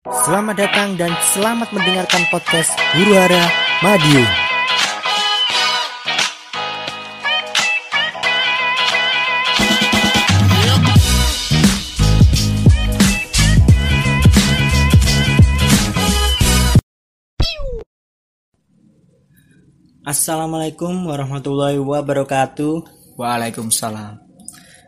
Selamat datang dan selamat mendengarkan podcast Guru Hara Madiun. Assalamualaikum warahmatullahi wabarakatuh. Waalaikumsalam.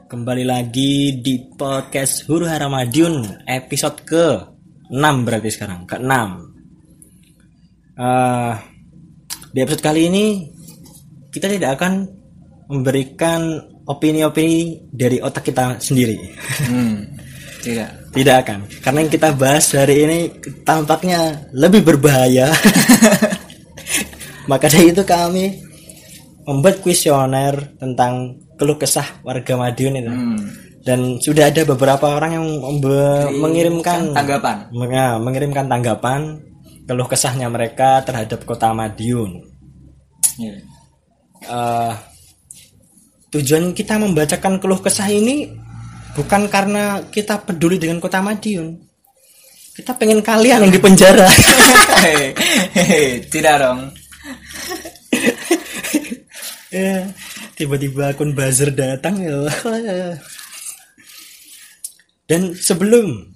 Kembali lagi di podcast Huru Hara Madiun episode ke 6 berarti sekarang ke 6 Eh, di episode kali ini kita tidak akan memberikan opini-opini dari otak kita sendiri Hmm, tidak. tidak akan karena yang kita bahas hari ini tampaknya lebih berbahaya maka dari itu kami membuat kuesioner tentang keluh kesah warga Madiun itu Hmm. Dan sudah ada beberapa orang yang mengirimkan Tanggapan. Ya, mengirimkan tanggapan keluh kesahnya mereka terhadap kota Madiun. Iya. Eh, tujuan kita membacakan keluh kesah ini bukan karena kita peduli dengan kota Madiun. Kita pengen kalian yang di penjara. Hehehe, tidak dong. Ya, tiba-tiba akun buzzer datang ya. Dan sebelum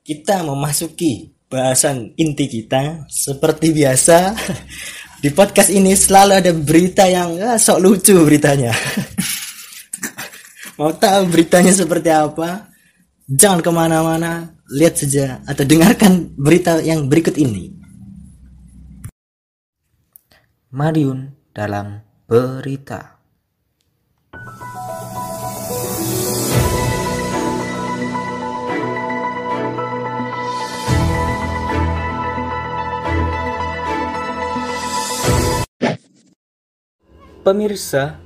kita memasuki bahasan inti kita, seperti biasa di podcast ini selalu ada berita yang ah, sok lucu beritanya. Mau tahu beritanya seperti apa? Jangan ke mana-mana, lihat saja atau dengarkan berita yang berikut ini. Madiun dalam berita. Pemirsa,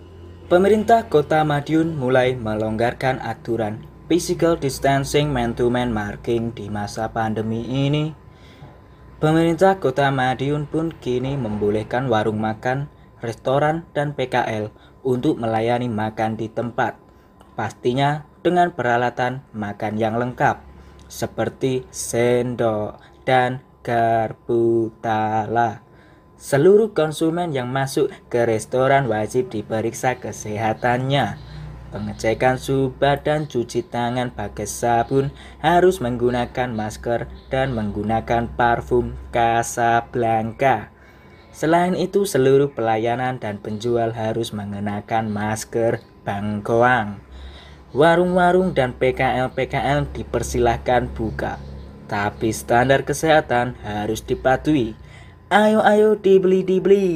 pemerintah Kota Madiun mulai melonggarkan aturan physical distancing man-to-man marking di masa pandemi ini. Pemerintah Kota Madiun pun kini membolehkan warung makan, restoran, dan PKL untuk melayani makan di tempat. Pastinya dengan peralatan makan yang lengkap seperti sendok dan garpu tala. Seluruh konsumen yang masuk ke restoran wajib diperiksa kesehatannya. Pengecekan suhu badan, cuci tangan pakai sabun, harus menggunakan masker dan menggunakan parfum Casablanca. Selain itu, seluruh pelayanan dan penjual harus mengenakan masker bangkoang. Warung-warung dan PKL-PKL dipersilahkan buka, tapi standar kesehatan harus dipatuhi. Ayo ayo dibeli dibeli.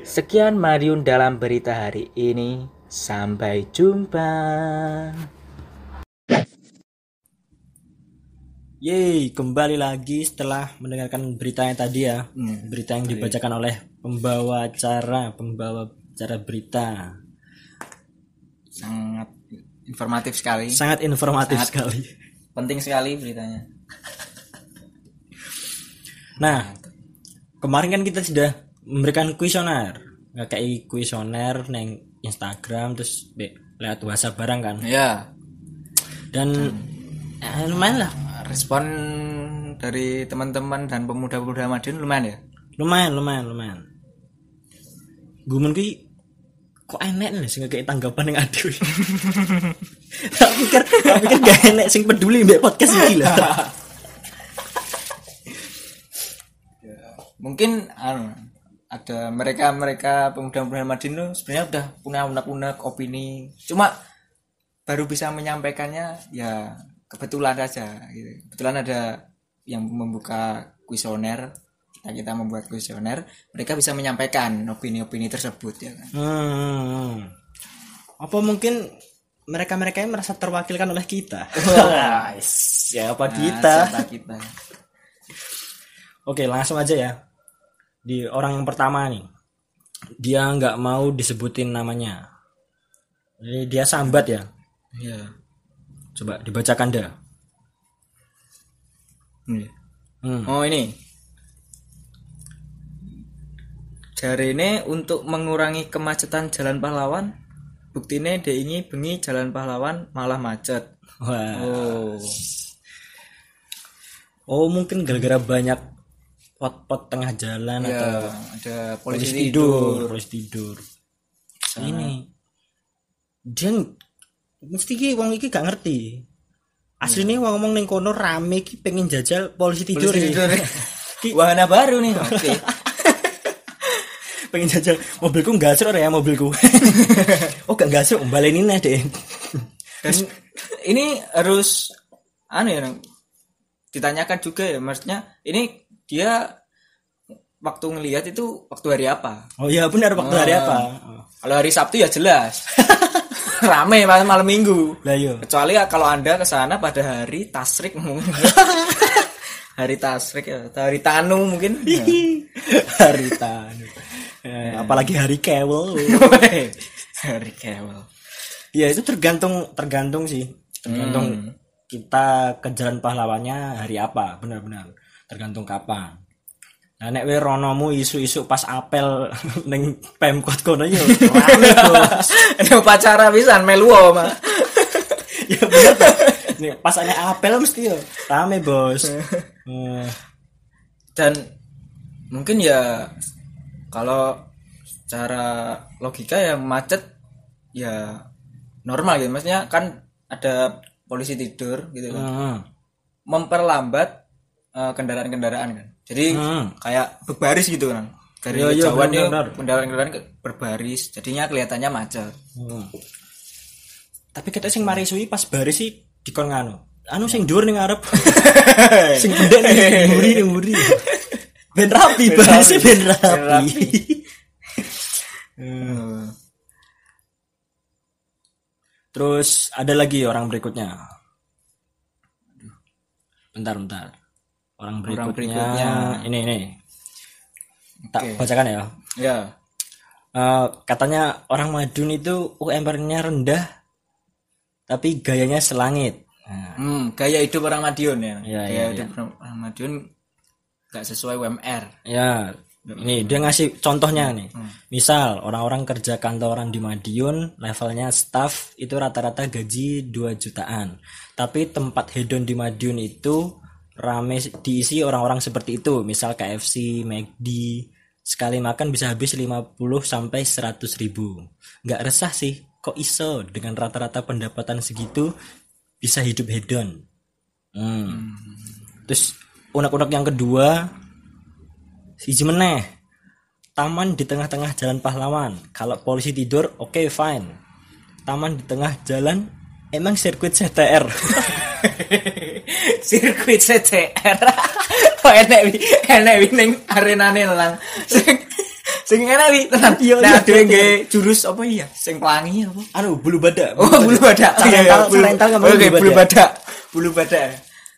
Sekian Madiun dalam berita hari ini. Sampai jumpa. Yeay, kembali lagi setelah mendengarkan beritanya tadi ya. Hmm. Berita yang dibacakan oleh pembawa acara, pembawa acara berita. Sangat informatif sekali. Sangat informatif sekali. Penting sekali beritanya. Nah, kemarin kan kita sudah memberikan kuesioner. Kayak kuesioner neng Instagram terus be, lewat WhatsApp barang kan. Ya, Dan eh, lumayan lah. respon dari teman-teman dan pemuda-pemuda Madiun lumayan ya. Lumayan, lumayan, lumayan. Gumun ki kok enek nih sing kayak tanggapan yang adil. tak pikir, tak pikir gak enek sing peduli mbak podcast ini lah. Mungkin anu, ada mereka-mereka pemuda-pemuda Madiun tuh sebenarnya udah punya unek-unek opini. Cuma baru bisa menyampaikannya ya kebetulan saja gitu. Kebetulan ada yang membuka kuesioner kita kita membuat kuesioner mereka bisa menyampaikan opini-opini tersebut ya kan Hmm. Apa mungkin mereka-mereka yang merasa terwakilkan oleh kita? Siapa Nah, kita? siapa kita Oke, langsung aja ya. Di orang yang pertama nih. Dia nggak mau disebutin namanya. Jadi dia sambat ya. ya Coba dibacakan dah. Ini. Hmm. oh ini Jari ini untuk mengurangi kemacetan Jalan Pahlawan, buktinya dek ini bengi Jalan Pahlawan malah macet. Wah. Oh. Oh, mungkin gara-gara banyak pot-pot tengah jalan ya atau ada polisi polisi tidur, tidur polisi tidur. Ini dia mesti ki wong iki gak ngerti. Aslinya wong ngomong ning kono rame ki pengen jajal polisi tidur. polisi tidur wahana baru nih oke pengen jajal mobilku gasrok ya mobilku. oh gak gasrok balenin nih deh. ini harus anu ya ditanyakan juga ya maksudnya ini dia waktu ngelihat itu waktu hari apa Oh iya benar waktu hari apa? Oh. kalau hari Sabtu ya jelas rame malam malam minggu Lah iya. kecuali kalau anda ke sana pada hari tasrik mungkin hari tasrik ya hari tanu mungkin Ya. hari tanu. Eh, apalagi hari kewel. hari kewel Ya itu tergantung tergantung sih. Tergantung kita ke jalan pahlawannya hari apa, benar-benar. Tergantung kapan. Nah nek we ronomu isu-isu pas apel ning Pemkot kono yo rame bos. ini upacara bisa melu mah ya bener. Nih pas ana apel mesti yo rame bos. Eh, dan mungkin ya kalau secara logika ya macet ya normal gitu maksudnya kan ada polisi tidur gitu kan hmm. memperlambat eh, kendaraan-kendaraan kan jadi Hmm. kayak berbaris gitu kan dari kejauhan ya benar-benar. kendaraan-kendaraan ke- berbaris jadinya kelihatannya macet Hmm. Tapi kita sing mari suwi pas baris sih dikon nganu. Anu sing dhuwur ning ngarep. sing pendek ning mburi ning mburi. Ben rapi, barisnya ben rapi. Hmm. Terus ada lagi orang berikutnya. Bentar, bentar. Orang berikutnya, Orang berikutnya. ini ini. Tak Oke. bacakan ya. ya Eh, katanya orang Madun itu UMR-nya rendah tapi gayanya selangit. Nah, hmm, gaya hidup orang Madiun ya Iya, gaya iya, hidup orang Madiun gak sesuai UMR Ya, ini dia ngasih contohnya nih. Misal orang-orang kerja kantoran di Madiun, levelnya staff itu rata-rata gaji 2 jutaan. Tapi tempat hedon di Madiun itu rame diisi orang-orang seperti itu. Misal KFC, McD, sekali makan bisa habis 50 sampai 100 ribu. Nggak resah sih, kok iso dengan rata-rata pendapatan segitu bisa hidup hedon. Hmm. Terus unek-unek yang kedua Siji meneh. Taman di tengah-tengah jalan pahlawan. Kalau polisi tidur, oke fine. Taman di tengah jalan, emang sirkuit CTR. sirkuit CTR kok enek wi enek wi ning arenane lang. Sing sing enek wi tenan. Iya, nah dhewe iya. nggih jurus apa iya? Sing pelangi apa? Anu, bulu badak. oh bulu badak. Cara Iya, iya, rental- bulu- cara rental ngomong oke bulu badak. bulu badak.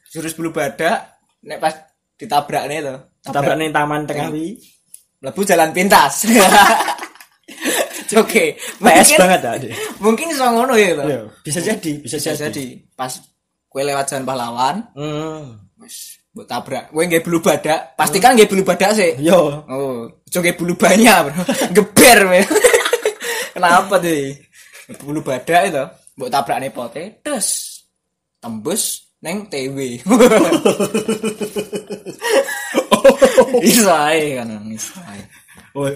Jurus bulu badak. Nek pas ditabrak nih lo Tabrak ning taman tengah wi. lebu jalan pintas. Oke PS mungkin banget Dek. mungkin iso ngono ya Iya, bisa jadi, bisa, bisa jadi. jadi. Pas kue lewat jalan pahlawan Hmm. wis mbok tabrak kowe nggih bulu badak pastikan nggih bulu badak sih Yo, oh ojo nggih bulu banyak bro geber we. kenapa tuh bulu badak itu mbok tabrak nih pote terus tembus neng TW bisa ae kan bisa ae. oh,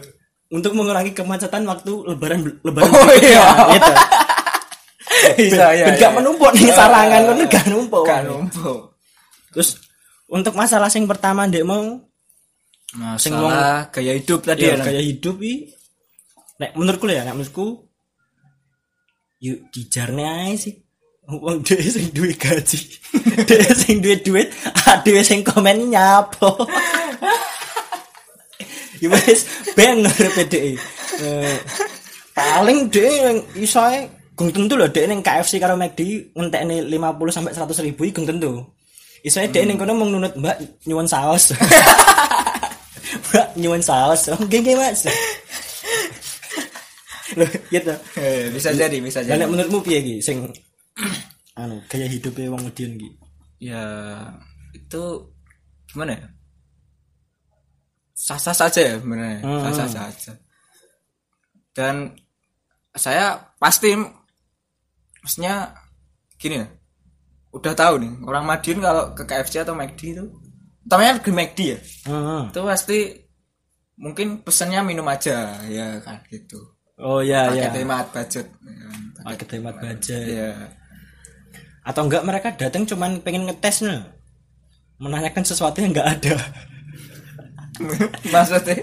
untuk mengurangi kemacetan waktu lebaran lebaran Oh, iya. gitu. Bisa ya Ben gak menumpuk nih sarangan kan gak numpuk. kan numpuk. Terus untuk masalah sing pertama ndek mau? Masalah gaya hidup tadi ya ya gaya hidup i. Nek menurutku ya nek menurutku yuk dijarne ae sih. Wong dhewe sing duwe gaji dhewe sing duwe duit dhewe sing komen nyapo ya wis ben urepe dhewe Eh, paling dhewe yang iso gong tentu lho dhewe ning KFC karo McD ngentekne 50 sampai 100 ribu gong tentu iso ae dhewe ning kono mung nunut mbak nyuwun saos. Mbak nyuwun saos. Oke oke mas. Loh, gitu Eh, bisa jadi bisa jadi. nek menurutmu piye iki sing anu gaya hidupnya wong Madiun iki? ya itu gimana ya? Sah-sah saja ya sebenarnya Hmm. sah-sah saja. Dan saya pasti maksudnya gini ya udah tahu nih orang Madiun kalau ke KFC atau McD itu utamanya di McD ya Hmm. itu pasti mungkin pesannya minum aja ya kan gitu Oh ya pakai ya. hemat budget kan. Pakai- Pakai hemat budget. ya Atau enggak mereka datang cuman pengen ngetes nih. Menanyakan sesuatu yang enggak ada. maksudnya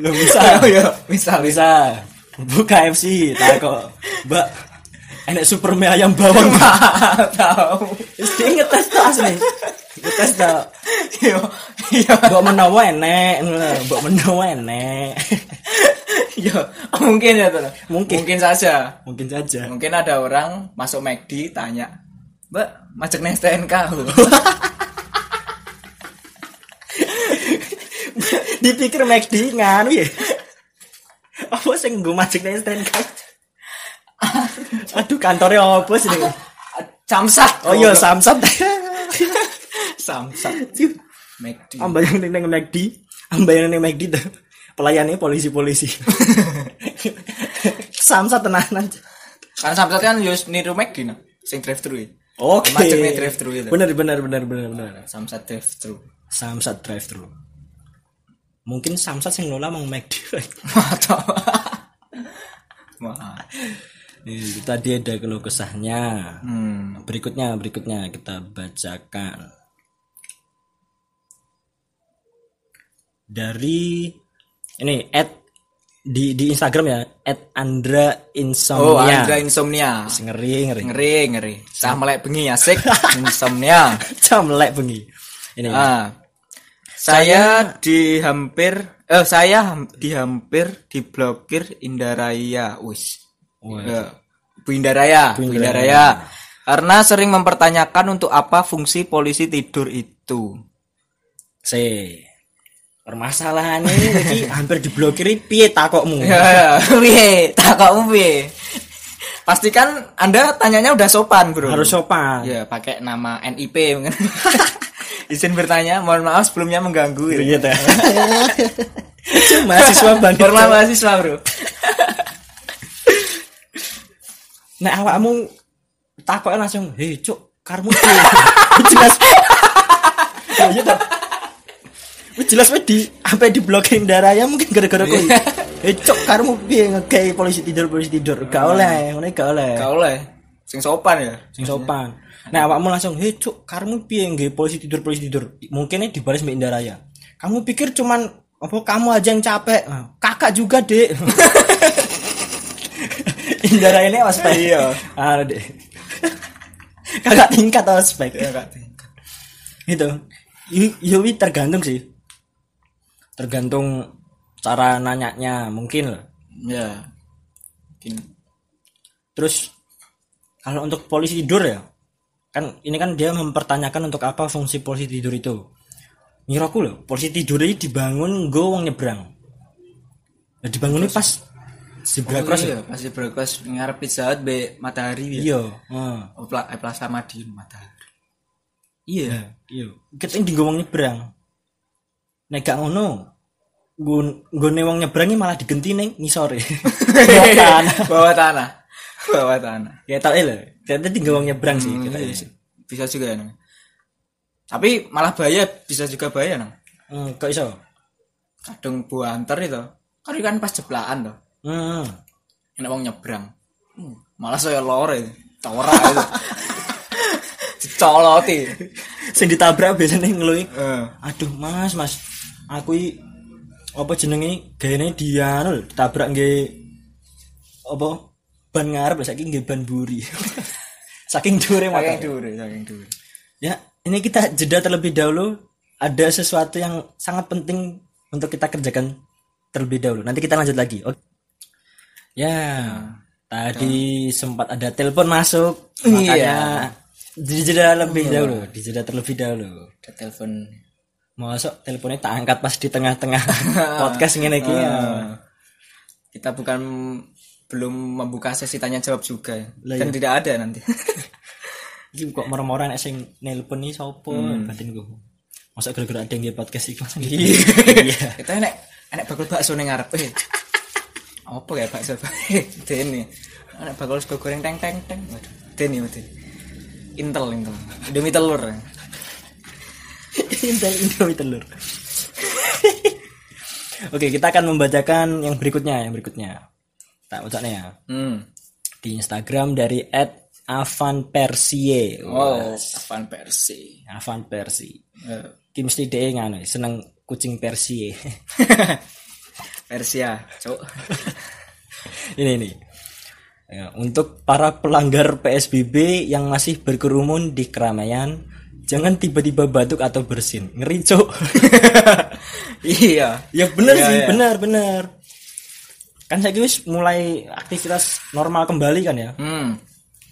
Lo bisa. oh, ya misal bisa. Buka FC, tak kok. Mbak, enak super mie ayam bawang. tahu Terus dia ngetes tuh asli. Ngetes tuh. yo yo Mbak menawa enek, mbak menawa enek. yo mungkin ya tuh Mungkin. mungkin saja Mungkin saja. mungkin ada orang masuk McD tanya mbak macet nih STNK Dipikir McD nganu ya. Apa sing nggo masuk nang STNK? Aduh kantornya apa sih ini? samsat Oh iya samsat. samsat McD Ambayang ning nang McD, ambayang ning McD tuh. Pelayannya polisi-polisi. samsat tenanan. karena samsat kan yus niru McD nah sing drive thru ya Oke. Macet nih drive-thru itu. Bener bener bener bener bener. samsat drive thru Samsat drive thru. Mungkin Samsat sing ngelola mau McD. atau. Nih, tadi ada keluh kesahnya. Hmm. Berikutnya, berikutnya kita bacakan. Dari ini at di di Instagram ya, at Andra Insomnia. Oh, Andra insomnia. ngeri ngeri. Ngeri, ngeri. Sah melek bengi asik. insomnia. Camlek bengi. Ini. Ah. Saya di hampir eh saya di hampir diblokir Indaraya. Wis. Ya, Bu Indaraya, Bu Bu Indaraya. Karena sering mempertanyakan untuk apa fungsi polisi tidur itu. C. Permasalahannya iki hampir diblokir piye takokmu? Ya, piye? Takokmu piye? Pastikan Anda tanyanya udah sopan, Bro. Harus sopan. Ya, pakai nama NIP. Izin bertanya, mohon maaf sebelumnya mengganggu. gitu. Iya teh. Cuma mahasiswa banget. Formal mahasiswa, Bro. Nek awakmu takoknya langsung, "Hei, cuk, karmu piye?" jelas. Oh iya ta. Wis jelas wis di sampai di blocking darahnya mungkin gara-gara kowe. Hei, cuk, karmu piye ngekei polisi tidur polisi tidur? Gak oleh, ngene gak oleh. Gak oleh. Sing sopan ya. Sing sopan. Nah, awakmu langsung, "Hei, cuk, karmu piye nggih polisi tidur polisi tidur?" Mungkin dibalas Mbak Indaraya. Kamu pikir cuman apa kamu aja yang capek? Ah, Kakak juga, Dek. Indaraya ini ospek. Iya. Ah, Dek. Kakak tingkat ospek. Ya, Kak. tingkat. Yu- Yui tergantung sih. Tergantung cara nanyanya mungkin lah. Ya. Mungkin Terus kalau untuk polisi tidur ya, kan ini kan dia mempertanyakan untuk apa fungsi polisi tidur itu. Ngiraku loh, polisi tidur ini dibangun gue wong nyebrang. Nah, dibangunnya pas zebra cross ya. iya, pasti berkos ngarep pizza Hut be matahari ya. Iya, heeh. Oh, pla, eh, Plaza Madiun matahari. Iya. Iya. Kita ini wong nyebrang. Nek gak ngono, gue wong nyebrang ini malah digenti neng ngisore. Bukan. Bawah tanah. Bawah tanah. ya tau lah. Ternyata tinggal wong nyebrang sih. Hmm, Kita iya. sih. Bisa juga ya. Tapi malah bahaya, bisa juga bahaya, Nang. Hmm, kok iso? Kadang buanter itu. Kan kan pas jeblaan tuh. Hmm. Enak wong nyebrang. Hmm, malah saya lore. Tora itu. Dicoloti. Sing ditabrak biasanya ngeluh Eh. aduh mas mas aku i apa jenenge gayane dia lho, ditabrak nggih apa ban ngarep saking nggih ban buri saking dure Saking motor dhuwur, saking dhuwur. ya ini kita jeda terlebih dahulu ada sesuatu yang sangat penting untuk kita kerjakan terlebih dahulu nanti kita lanjut lagi oke ya tadi sempat ada telepon masuk makanya Iya. dijeda lebih dahulu dijeda terlebih dahulu Ada telepon. Masuk teleponnya tak angkat pas di tengah-tengah podcast ngene iki. ya. Kita bukan belum membuka sesi tanya jawab juga. Lah, Dan tidak ada nanti. Iki kok moro-moro nek sing nelpon iki sapa batin ku. Masa gara-gara ada yang podcast iki gitu. Iya. Kita enek enek bakul bakso ning ngarep. Apa ya bakso? Dene. Enek bakul sego goreng teng teng teng. Waduh. Dene waduh. Intel intel. Indomie telur. Intel Indomie telur. Oke, kita akan membacakan yang berikutnya, yang berikutnya. Tak ucapnya ya. Hmm. Di Instagram dari @avanpersie. Oh, Avan Persi. Avan Persi. Eh, Ki mesti dhek ngono, seneng kucing Persie. Persia, cok. ini nih. Ya, untuk para pelanggar PSBB yang masih berkerumun di keramaian, jangan tiba-tiba batuk atau bersin. Ngeri, Cuk. iya. ya bener Iya, sih, iya. bener, bener. Kan saya wis mulai aktivitas normal kembali kan ya. Hmm.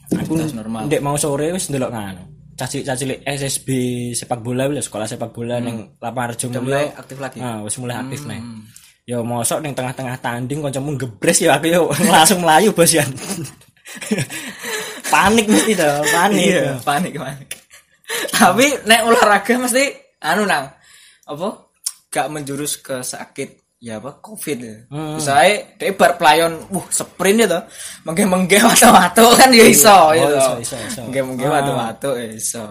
Aku Aktivitas normal. ndek mau sore wis ndelok nganu. Cacilik-cacilik SSB sepak bola wis sekolah sepak bola lapangan Rejo Udah Mulyo. mulai aktif lagi. Ah, wis mulai aktif nih. Ya mosok ning tengah-tengah tanding kancamu gebres ya aku yo langsung melayu bos ya. panik mesti dah, panik. Iya, panik panik. Tapi nek olahraga mesti anu nang apa? Gak menjurus ke sakit ya apa covid ya. Hmm. Misalnya dia bar pelayon, uh sprint itu, mengge mengge watu-watu kan ya iso, Oh, gitu. iso, iso, iso. Mengge mengge Ah. watu-watu ya iso.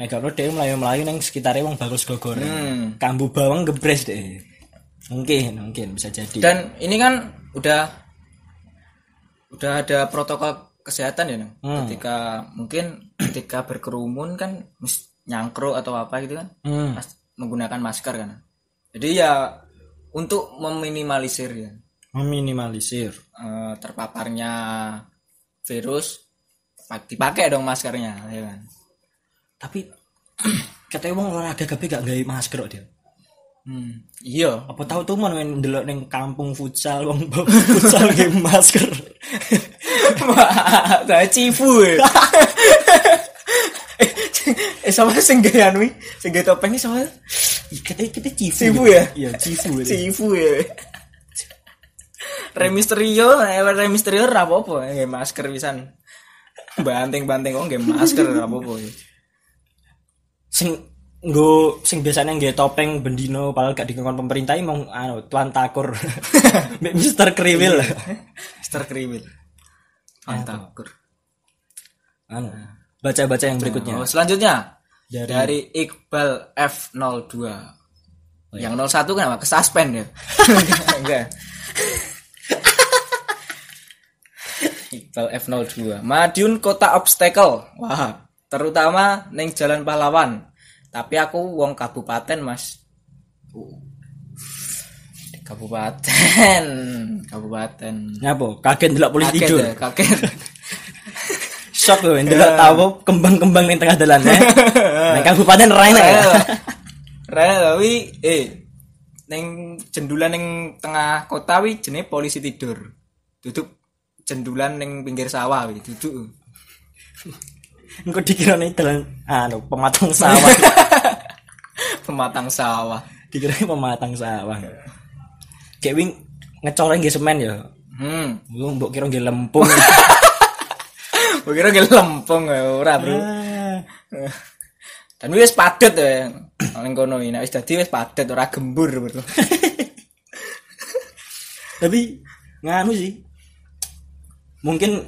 Nek kalau dia melayu-melayu neng sekitarnya wong bagus gogore. Hmm. Kambu bawang gebres deh. Mungkin, mungkin bisa jadi. Dan ini kan udah udah ada protokol kesehatan ya, Nang? Hmm. Ketika mungkin ketika berkerumun kan nyangkruk atau apa gitu kan. Hmm. mas- menggunakan masker kan. Jadi ya untuk meminimalisir ya meminimalisir. eh, terpaparnya virus pak- dipakai dong maskernya ya kan. Tapi katanya wong olahraga kabeh gak gawe masker kok dia. Hmm, iya. Apa tahu tuh mau main ndelok ning kampung futsal wong futsal gawe masker. Saya cifu ya. eh sama sing gawe anu sing gawe topeng iki sama Katanya kita cifu. Cifu ya? Iya, cifu. itu. cifu ya. Eh, Mysterio ora apa-apa, nggih masker pisan. Banting-banting kok nggih masker ya. Sing nggo sing biasanya nggak topeng bendino padahal gak dikongkon pemerintah mau anu tuan takur Mbak Mister Kriwil Mister Kriwil. Mantap. anu baca-baca yang berikutnya Oh, selanjutnya Dari- dari, Iqbal F02. Yang 01 kenapa? Kesuspend ya? Enggak. Iqbal F02. Madiun kota obstacle. Wah, terutama neng Jalan Pahlawan. Tapi aku wong kabupaten, Mas. Uh. Di Kabupaten, kabupaten. Nyapa? Kaget ndelok polisi Kaget tidur. ya, kaget. Shock loh, ndelok tahu kembang-kembang ning tengah dalan ya. Ning kabupaten enak ya. Rene tapi eh neng jendulan neng tengah kota wi jenenge polisi tidur. Duduk jendulan neng pinggir sawah wi duduk. Engko dikira ning dalan anu pematang sawah. Pematang sawah. dikira pematang sawah. Kayak wing ngecoreng nggih semen ya. Hmm. Lu mbok kira nggih lempung. Gua kira ge lempeng ya ora, Bro. Ah. Dan wis padet ya. Ning kono iki nek wis dadi wis padet ora gembur, Bro. Tapi nganu sih. Mungkin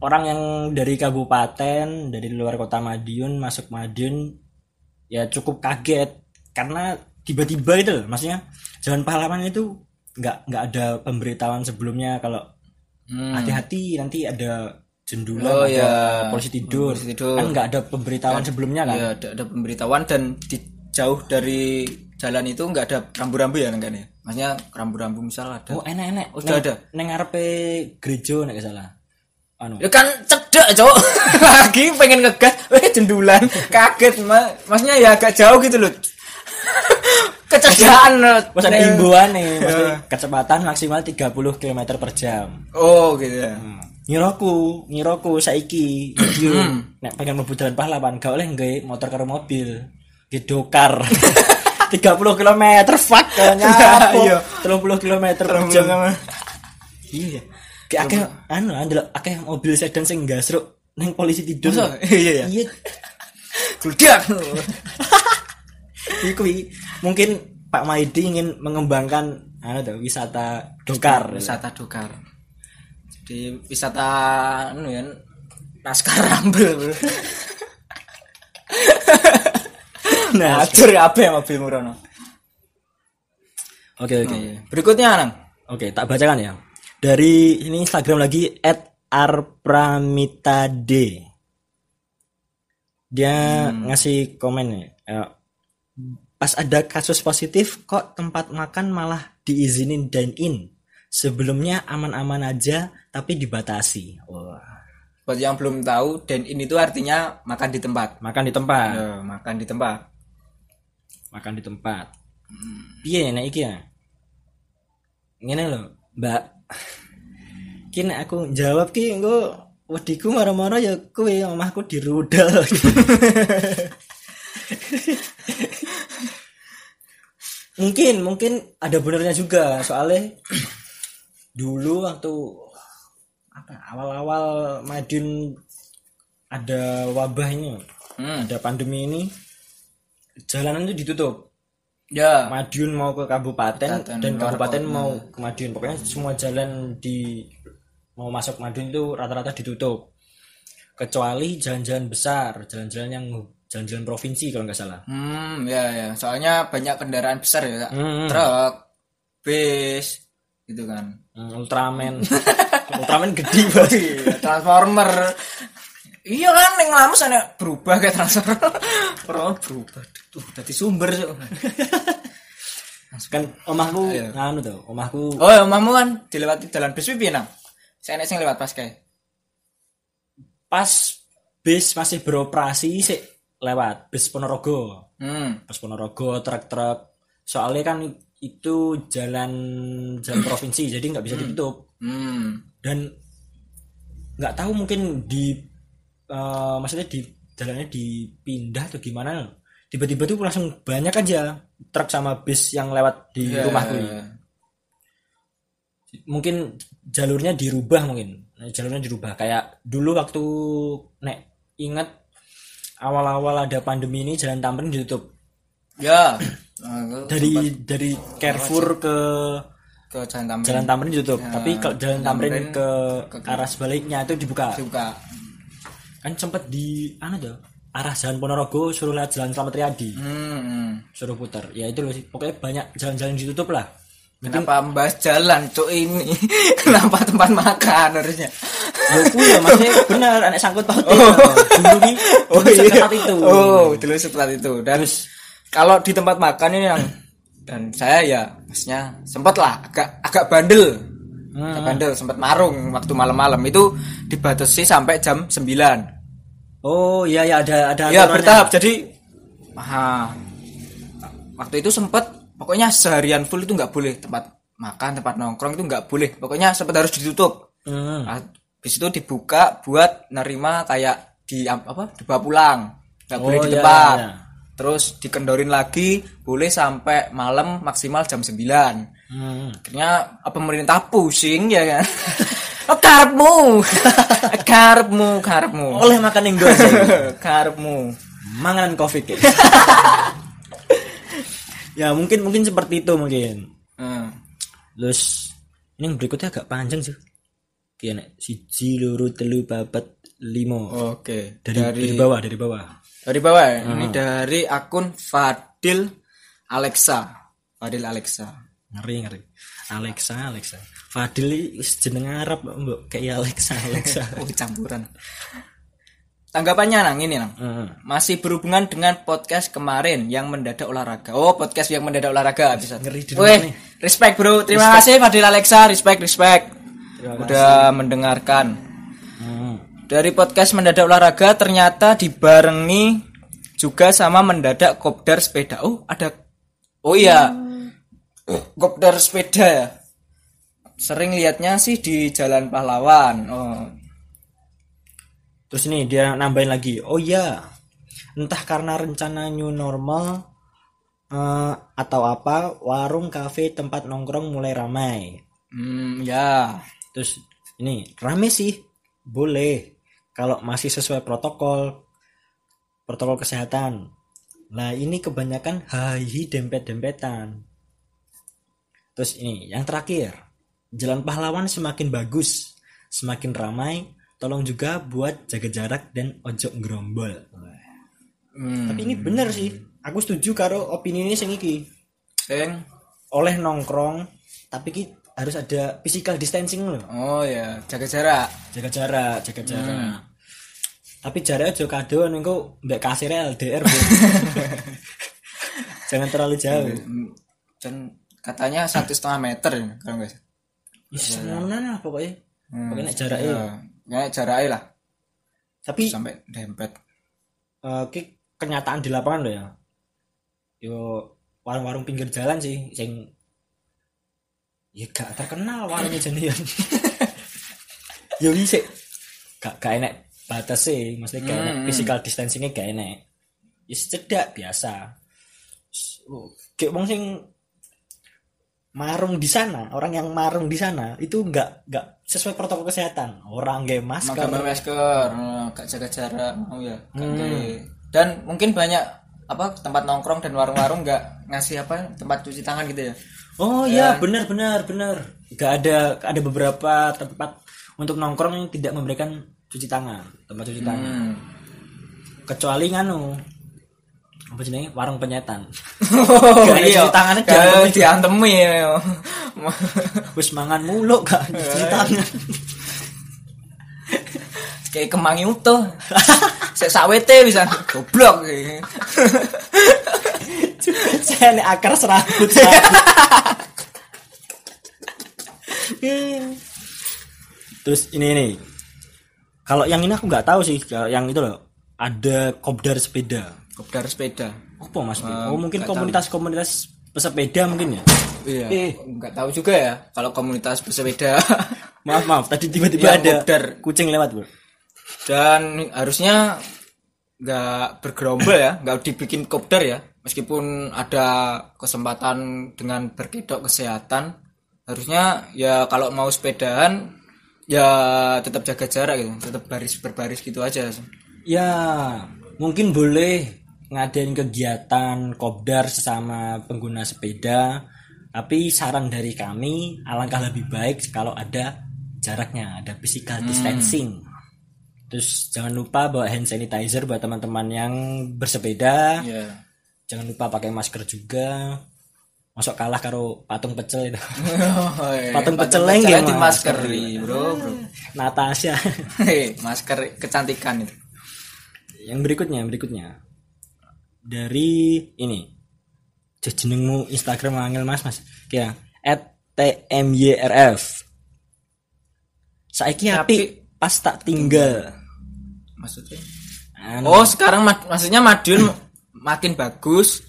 orang yang dari kabupaten, dari luar kota Madiun masuk Madiun ya cukup kaget karena tiba-tiba itu loh, maksudnya Jalan Pahlawan itu nggak nggak ada pemberitahuan sebelumnya kalau Hmm. hati-hati nanti ada jendulan Oh, ada ya. polisi tidur. Polisi tidur. kan nggak ada pemberitahuan sebelumnya kan Iya, ada, ada pemberitahuan dan di jauh dari jalan itu nggak ada rambu-rambu ya kan ya. Maksudnya rambu-rambu misal ada. oh enak-enak Udah Neng- ada? neng ngarepe gereja nek gak salah anu Ya kan cedek cowok lagi pengen ngegas, eh jendulan kaget ma maksudnya ya agak jauh gitu loh. Kecedaan. Mas ada Nih. nih, maksudnya kecepatan maksimal 30 km per jam. Oh gitu ya. Hmm. Ngiroku, ngiroku saiki video nek pengen mlebu jalan pahlawan gak oleh nggawe motor karo mobil. Nggih dokar. 30 km fuck nyapo. Iya. 30 km per jam. Iya. Kayak akeh anu ndelok akeh mobil sedan sing gasruk neng polisi tidur. Masa? Iya, iya. Iya. Gludak. Iku i- mungkin Pak Maidi ingin mengembangkan anu tuh, wisata dokar. wisata dokar. Jadi wisata anu ya naskah rambel. Nah, Hancur kabeh mobilmu rono. Oke oke. Berikutnya nang. Oke, tak bacakan ya. Dari ini Instagram lagi @arpramitade. Dia ngasih komen nih. eh, pas ada kasus positif kok tempat makan malah diizinin dine in. Sebelumnya aman-aman aja tapi dibatasi. Wah, Buat yang belum tahu, dan ini tuh artinya makan di tempat. makan di tempat. Ya, makan di tempat. Makan di tempat. Piye nek iki ya? Ngene lho, Mbak. Ki nek aku jawab ki engko wediku marah-marah ya kowe omahku dirudal. mungkin mungkin ada benernya juga soalnya dulu waktu apa awal-awal Madiun ada wabah ini Hmm. ada pandemi ini jalanan itu ditutup Ya. Madiun mau ke kabupaten dan kabupaten kota. mau ke Madiun pokoknya semua jalan di mau masuk Madiun itu rata-rata ditutup kecuali jalan-jalan besar jalan-jalan yang jalan-jalan provinsi kalau nggak salah Hmm, ya ya. Soalnya banyak kendaraan besar ya. Hmm. Truk, bis, gitu kan. Hmm, Ultraman Ultraman gede banget Iya, Transformer. Iya kan yang lama sana berubah kayak transformer. Orang berubah. Tuh, tadi sumber. Cuk. kan omahku Iya. nganu tuh omahku Oh, ya, omamu kan dilewati jalan bis piye nang? Saya nek sing lewat pas kayak. pas bis masih beroperasi sih lewat bis Ponorogo Hmm. pas Ponorogo truk-truk soalnya kan itu jalan jalan provinsi jadi nggak bisa ditutup Hmm. dan nggak tahu mungkin di eh, maksudnya di jalannya dipindah atau gimana? Tiba-tiba tuh langsung banyak aja truk sama bis yang lewat di Ya, rumahku mungkin jalurnya dirubah mungkin. Nah, jalurnya dirubah. Kayak dulu waktu nek ingat awal-awal ada pandemi ini jalan Tamrin ditutup. Ya. Nah, dari dari Carrefour ke ke Jalan Tamrin. Jalan Tamrin ditutup. Tapi kalau jalan Tamrin Tamrin ke, arah sebaliknya itu dibuka. Dibuka. Kan sempet di anu tuh arah jalan Ponorogo suruh lihat jalan Slamet Riyadi Hmm. hmm. suruh putar ya itu loh sih pokoknya banyak jalan-jalan ditutup lah Kenapa membahas jalan cuk ini? Kenapa tempat makan harusnya? ya ku ya maksudnya bener anak sangkut pautin dulu nih oh, itu Oh, dulu seperti itu. Dan kalau di tempat makan ini yang dan saya ya maksudnya sempat lah agak agak bandel. Hmm. Bandel sempat marung waktu malam-malam. Itu dibatasi sampai jam 9. oh iya ya ada ada Ya bertahap. Jadi ah, waktu itu sempat pokoknya seharian full itu nggak boleh. Tempat makan tempat nongkrong itu nggak boleh. Pokoknya sempat harus ditutup. Hmm. habis itu dibuka buat nerima kayak di apa dibawa pulang. Nggak boleh Oh, di iya, tempat. iya, iya. terus dikendorin lagi boleh sampai malam maksimal jam 9 Hmm. akhirnya apa pemerintah pusing ya kan oh, karepmu karepmu karepmu oleh makan yang dua karepmu manganan covid ya. ya mungkin mungkin seperti itu mungkin Hmm. terus ini yang berikutnya agak panjang sih kayak nek siji loro telu papat limo Oke. dari, dari dari bawah dari bawah dari bawah ya. Ini dari akun Fadil Alexa. Fadil Alexa. Ngeri ngeri Alexa Alexa Fadil wis jeneng Arab mbok kayak Alexa Alexa Oh, campuran. Tanggapannya nang ini nang. Heeh. Masih berhubungan dengan podcast kemarin yang mendadak olahraga. Oh, podcast yang mendadak olahraga bisa. Ngeri di Weh, respect bro. Terima kasih Fadil Alexa, respect respect. Udah mendengarkan. Hmm. Dari podcast mendadak olahraga ternyata dibarengi juga sama mendadak kopdar sepeda. Oh, ada Oh iya. Kopdar sepeda ya. Sering lihatnya sih di Jalan Pahlawan. Oh. Terus ini dia nambahin lagi. Oh iya. Entah karena rencana new normal eh, atau apa, warung, kafe, tempat nongkrong mulai ramai. Hmm, ya. Terus ini rame sih. Boleh. Kalau masih sesuai protokol protokol kesehatan. Nah, ini kebanyakan hahi dempet-dempetan. Terus ini yang terakhir. Jalan pahlawan semakin bagus, semakin ramai. Tolong juga buat jaga jarak dan ojo ngerombol. Hmm. Tapi ini bener sih. aku setuju karo opini ini sing iki. Sing Oleh nongkrong tapi ki harus ada physical distancing loh. oh ya, jaga jarak. Jaga jarak, jaga jarak. Tapi jaraknya aja kado engko mbek kasirnya LDR. Jangan terlalu jauh. Hmm, Dan katanya satu setengah meter kalau nggak salah. Ngonan lah pokoknya. Hmm. Pokoknya jaraknya. Ya, ya jaraknya lah Tapi sampai dempet. eh, ki kenyataan di lapangan loh ya. Yo warung-warung pinggir jalan sih sing ya gak terkenal warungnya jenian. Yo bisa gak gak enek batas sih, maksudnya gak enek Hmm. physical distancingnya gak enek. Ya cedak biasa. Oh, Kayak wong sing marung di sana, orang yang marung di sana itu nggak nggak sesuai protokol kesehatan. Orang nggak masker. Pakai masker, eh, gak jaga jarak, mau ya. gak kayak- Dan mungkin banyak apa tempat nongkrong dan warung-warung nggak ngasih apa tempat cuci tangan gitu ya. Oh iya benar benar benar. Gak ada ada beberapa tempat untuk nongkrong yang tidak memberikan cuci tangan tempat cuci tangan. Hmm. Kecuali nganu apa jenenge warung penyetan. Oh, cuci tangannya jangan diantemi ya. Wis mangan mulu gak cuci tangan. Kayak kemangi utuh. Sek sawete bisa goblok. Saya nih akar serabut. Terus ini nih. Kalau yang ini aku nggak tahu sih. Yang itu loh ada kopdar sepeda. Kopdar sepeda. Apa mas? Ah, oh mungkin nggak komunitas-komunitas pesepeda mungkin ya. Iya. Eh. Enggak tahu juga ya kalau komunitas bersepeda. Maaf maaf. Tadi tiba-tiba Yang ada kopdar. kucing lewat bro. Dan harusnya nggak bergerombol ya, nggak dibikin kopdar ya. Meskipun ada kesempatan dengan berkedok kesehatan, harusnya ya kalau mau sepedahan ya tetap jaga jarak gitu, tetap baris berbaris gitu aja. Ya mungkin boleh ngadain kegiatan kopdar sesama pengguna sepeda. Tapi saran dari kami alangkah lebih baik kalau ada jaraknya, ada physical distancing. Terus jangan lupa bawa hand sanitizer buat teman-teman yang bersepeda. Ya. Jangan lupa pakai masker juga. Masuk kalah karo patung pecel itu. Patung pecel lagi, di Mas. masker bro, bro. Natasha. Masker kecantikan itu. yang berikutnya, yang berikutnya. Dari ini. Jenengmu Instagram angel Mas, Mas. Ya, @tmyrf. Saiki api pas tak tinggal. Maksudnya? Anu, Oh, sekarang mak- maksudnya Madiun makin bagus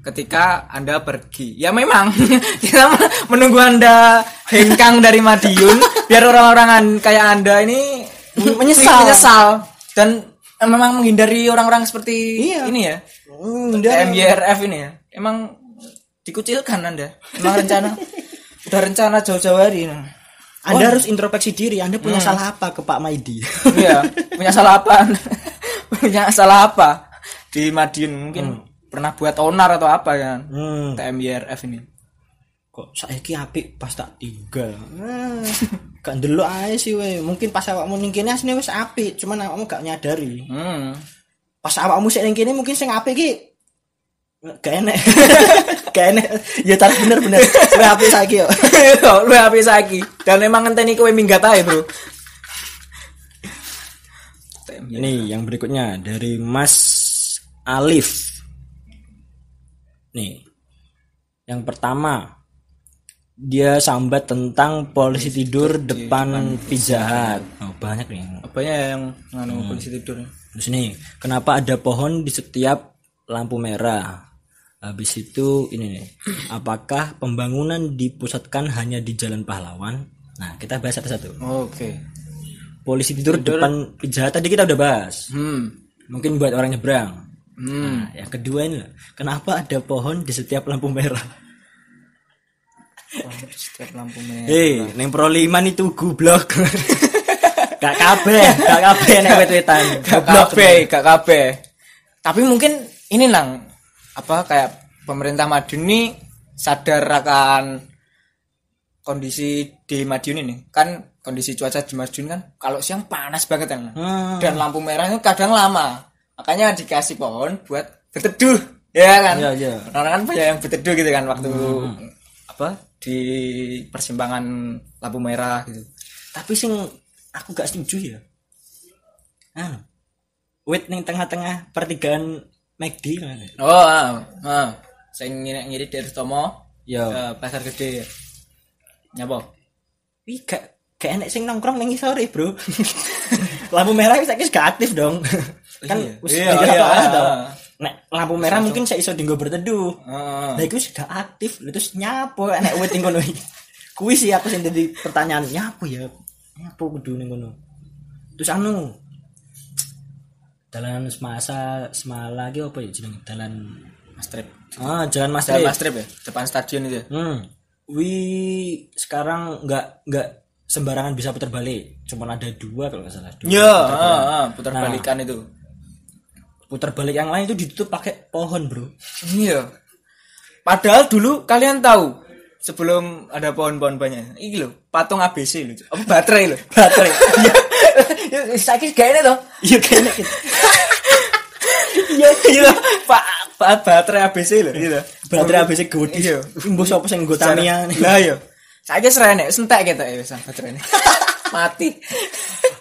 ketika Anda pergi. Ya memang kita menunggu Anda hengkang dari Madiun biar orang-orang an- kayak Anda ini Menyesal. menyesal dan memang menghindari orang-orang seperti Iya. ini ya. Hmm, udah. MYRF ini ya. Emang dikucilkan Anda. Emang rencana udah rencana jauh-jauh hari. Nah. Anda harus introspeksi diri. Anda punya salah apa ke Pak Maidi? Iya, punya salah apa? punya salah apa? Di Madiun mungkin pernah buat onar atau apa kan? hmm, TMYRF ini. Kok saiki apik pas tak tinggal. Ah, gak ndelok ae sih we. Mungkin pas awakmu ning kene asline wis apik, cuman awakmu gak nyadari. Hmm. Pas awakmu sik ning kene mungkin sing apik ki gak enek. gak enek. Ya tarik bener bener. Luwih apik saiki yo. Lu HP saiki. Dan emang ngenteni kowe minggat ae, Bro. Ini yang berikutnya dari Mas Alif. Nih. Yang pertama dia sambat tentang polisi tidur depan Pizza Hut. Oh, banyak nih. Apanya yang nganu kondisi tidur? Terus nih, kenapa ada pohon di setiap lampu merah? Habis itu ini nih, apakah pembangunan dipusatkan hanya di Jalan Pahlawan? Nah, kita bahas satu-satu. Oke. Polisi tidur, depan Pizza Hut tadi kita udah bahas. Hmm. Mungkin buat orang nyebrang. Hmm. Nah, yang kedua ini kenapa ada pohon di setiap lampu merah? Setiap lampu merah. Hei, neng proliman itu goblok. gak kabeh, gak kabeh nek wet-wetan. gak Goblok. kabeh, gak kabeh. Tapi mungkin ini lang apa kayak pemerintah Madiun ini sadar akan kondisi di Madiun ini. Kan kondisi cuaca di Madiun kan kalau siang panas banget kan. Hmm. Dan lampu merah itu kadang lama. Makanya dikasih pohon buat berteduh. ya kan Iya, iya. orang kan banyak yang berteduh gitu kan waktu apa di persimpangan lampu merah gitu Tapi sing aku gak setuju ya. Ah. Wait ning tengah-tengah pertigaan McD oh ah, ah. saya ngiri ngiri dari Tomo Ya. ke pasar gede nyapa Ih gak gak enek sing nongkrong ning sore, Bro. lampu merah wis saiki gak aktif dong. kan Iya. Iya, iya, toh. Nek lampu merah mungkin saya iso dinggo berteduh. Heeh. Lah iku wis gak aktif, terus nyapo enek wit ning kono iki. Kuwi sih aku sing dadi pertanyaan, nyapo ya? Nyapo kudu ning kono. Terus anu Dalan semasa semala iki apa ya jeneng? Dalan Mas Trip Ah, jalan Mas Jalan Trip. Mas Trip ya depan stadion itu ya? Hmm. Wi sekarang nggak nggak sembarangan bisa putar balik. Cuman ada dua kalau nggak salah. Dua. ya ah, ah, putar Nah. balikan itu Putar balik yang lain itu ditutup pakai pohon, Bro. iya padahal dulu kalian tahu sebelum ada pohon-pohon banyak ini loh patung ABC loh apa baterai loh Baterai. ya sakit ini toh Iya kayaknya gitu. iya iya pak pak baterai ABC loh gitu Baterai habis gede. Iya. Mbok sapa sing nggo Tamiya. lah iya saya serene sentek gitu ya sama baterai mati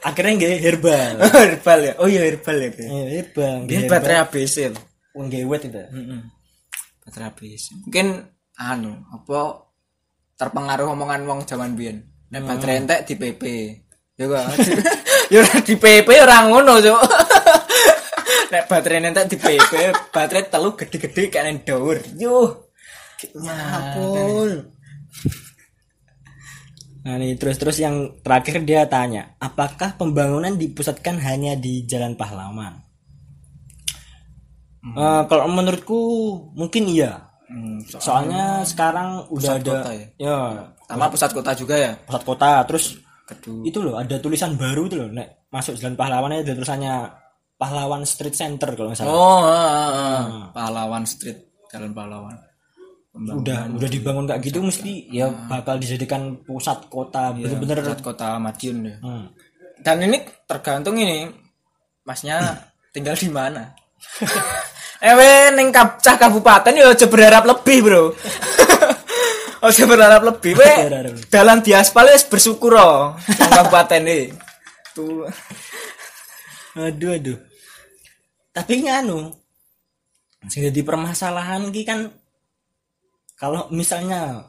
Akhirnya nggih herbal. herbal ya oh iya herbal ya. Iya, herbal. ini herbal. baterai Wong nggih wet itu. Baterai ABC mungkin anu apa terpengaruh omongan wong zaman biyen nek baterai entek di PP ya kan ya di PP ora ngono cuk nek baterai entek di PP baterai telu gede-gede kayak ndawur yo Ya ampun. Nah nih terus-terus yang terakhir dia tanya, apakah pembangunan dipusatkan hanya di Jalan Pahlawan? Eh, kalau menurutku mungkin iya. Hmm, so- Soalnya sekarang udah ada kota ya? ya sama pusat kota juga ya pusat kota terus kedua itu loh ada tulisan baru itu loh nek masuk Jalan Pahlawan ada tulisannya Pahlawan Street Center kalau nggak salah. oh ah, ah, ah. pahlawan street jalan pahlawan udah udah dibangun kayak gitu mesti ya bakal dijadikan pusat kota bener-bener pusat kota Madiun ya Hmm. Dan ini tergantung ini masnya tinggal di mana. Ewe ning kap- cah kabupaten ya aja berharap lebih, Bro. aja berharap lebih. We Berharap. dalan di aspal wis bersyukur oh. Kabupaten iki. Tuh. aduh aduh tapi nganu sing jadi permasalahan ki kan kalau misalnya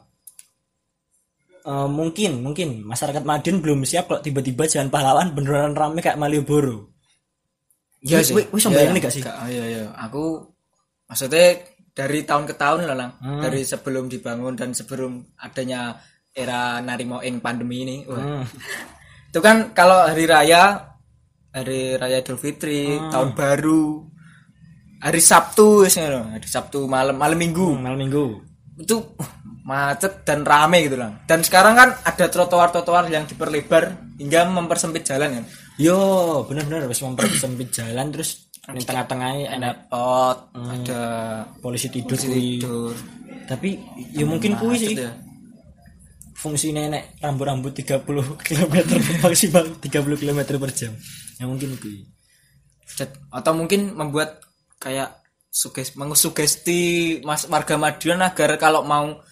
eh, mungkin mungkin masyarakat Madiun belum siap kalau tiba-tiba jalan pahlawan beneran rame kayak Malioboro Iya Wih, wih, wih, sampai ini gak sih? Oh iya iya. Aku maksudnya dari tahun ke tahun lah, Lang. Hmm. Dari sebelum dibangun dan sebelum adanya era narimo ing pandemi ini. Wah. Hmm. Itu kan kalau hari raya hari raya Idul Fitri, Hmm. tahun baru, hari Sabtu wis hari Sabtu malam malam Minggu. malam minggu Itu macet dan rame gitu lah. Dan sekarang kan ada trotoar-trotoar yang diperlebar hingga mempersempit jalan kan. yo bener-bener harus mempersempit jalan terus di tengah-tengahnya ada pot, ada polisi tidur polisi tidur. tapi ya mungkin kuwi sih ya. fungsi nenek rambut-rambut 30 km maksimal 30 km per jam ya mungkin kuwi atau mungkin membuat kayak suges mengusugesti mas warga Madiun agar kalau mau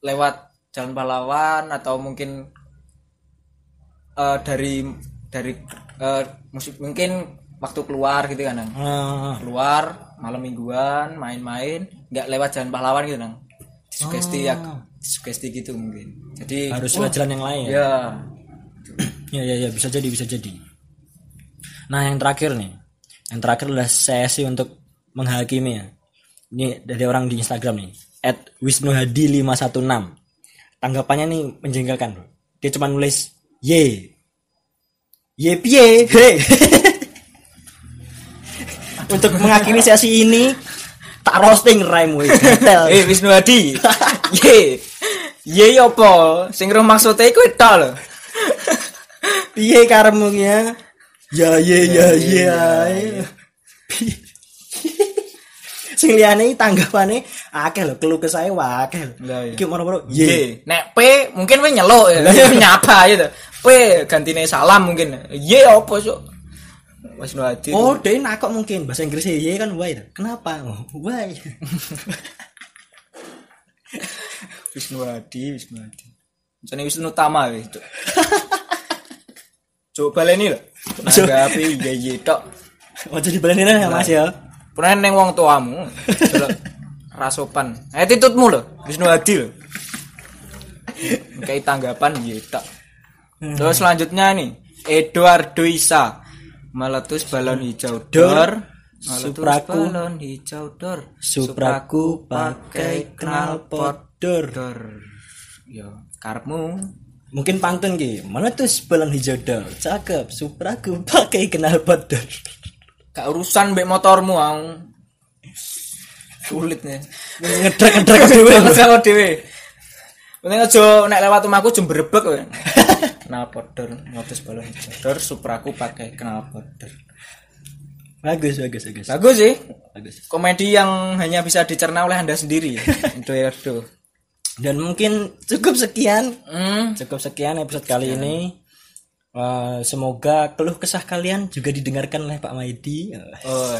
lewat jalan pahlawan atau mungkin eh, dari dari eh, musik mungkin waktu keluar gitu kan Nang. Ah, keluar malam mingguan main-main nggak lewat jalan pahlawan gitu nang? Sugesti ya sugesti gitu mungkin. Jadi harus lewat jalan yang lain. Ya? ya ya ya ya bisa jadi bisa jadi. Nah yang terakhir nih. Yang terakhir adalah sesi untuk menghakimi ya. Ini dari orang di Instagram nih. At wisnuhadi 516 tanggapannya nih menjengkelkan bro. dia cuma nulis ye. Ye piye? Untuk mengakhiri sesi ini tak roasting rhyme gatel. eh Wisnu Hadi ye. Ye ya apa? Sing roh maksudnya iku tok lho. Piye karemu ya? Ya ye ya ya sing liyane tanggapane akeh lho keluh kesah wae akeh lho. Iya. iki moro-moro ye. Nek P mungkin we nyeluk ya nyapa gitu P gantine salam mungkin. Ye apa sok Wisnu Hadi Oh, dia nakok mungkin. Bahasa Inggrisnya iya kan why. Kenapa? Why? Wisnu Hadi Wisnu Hadi Misalnya Wisnu Tama ya itu coba baleni lho. Menanggapi iya iya tok. Oh, jadi balenin ya Mas ya. Pernah neng wong tuamu rasopan attitude-mu lho Wisnu Hadi lho kayak tanggapan iya tok terus selanjutnya nih Eduardo Isa meletus balon hijau dor meletus Supraku. balon hijau dor Supraku pakai knalpot dor. dor yo karepmu Mungkin pantun ki. Meletus balon hijau dor. Cakep. Supraku pakai knalpot dor. Gak urusan mbek motormu aku sulit nih Ngedrek-ngedrek dhewe. sama dewe Penting aja nek lewat rumahku jem berebek kowe. Kenal podor, ngotos balon. Dor supraku pakai kenal podor. Bagus, bagus, bagus. Bagus sih. Bagus. Komedi yang hanya bisa dicerna oleh Anda sendiri. Eduardo. Dan mungkin cukup sekian Hmm. Cukup sekian episode kali ini. Eh, semoga keluh kesah kalian juga didengarkan oleh Pak Maidi. Oh,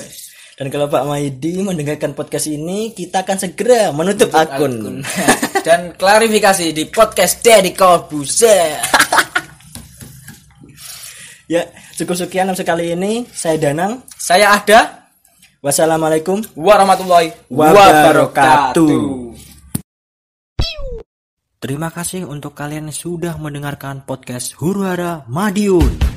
Dan kalau Pak Maidi mendengarkan podcast ini, kita akan segera menutup akun. Dan klarifikasi di podcast Deddy Corbuzier. Ya, cukup sekian episode kali ini. Saya Danang. Saya ada Wassalamualaikum warahmatullahi Wabarakatuh. wabarakatuh. Terima kasih untuk kalian yang sudah mendengarkan podcast Huru Hara Madiun.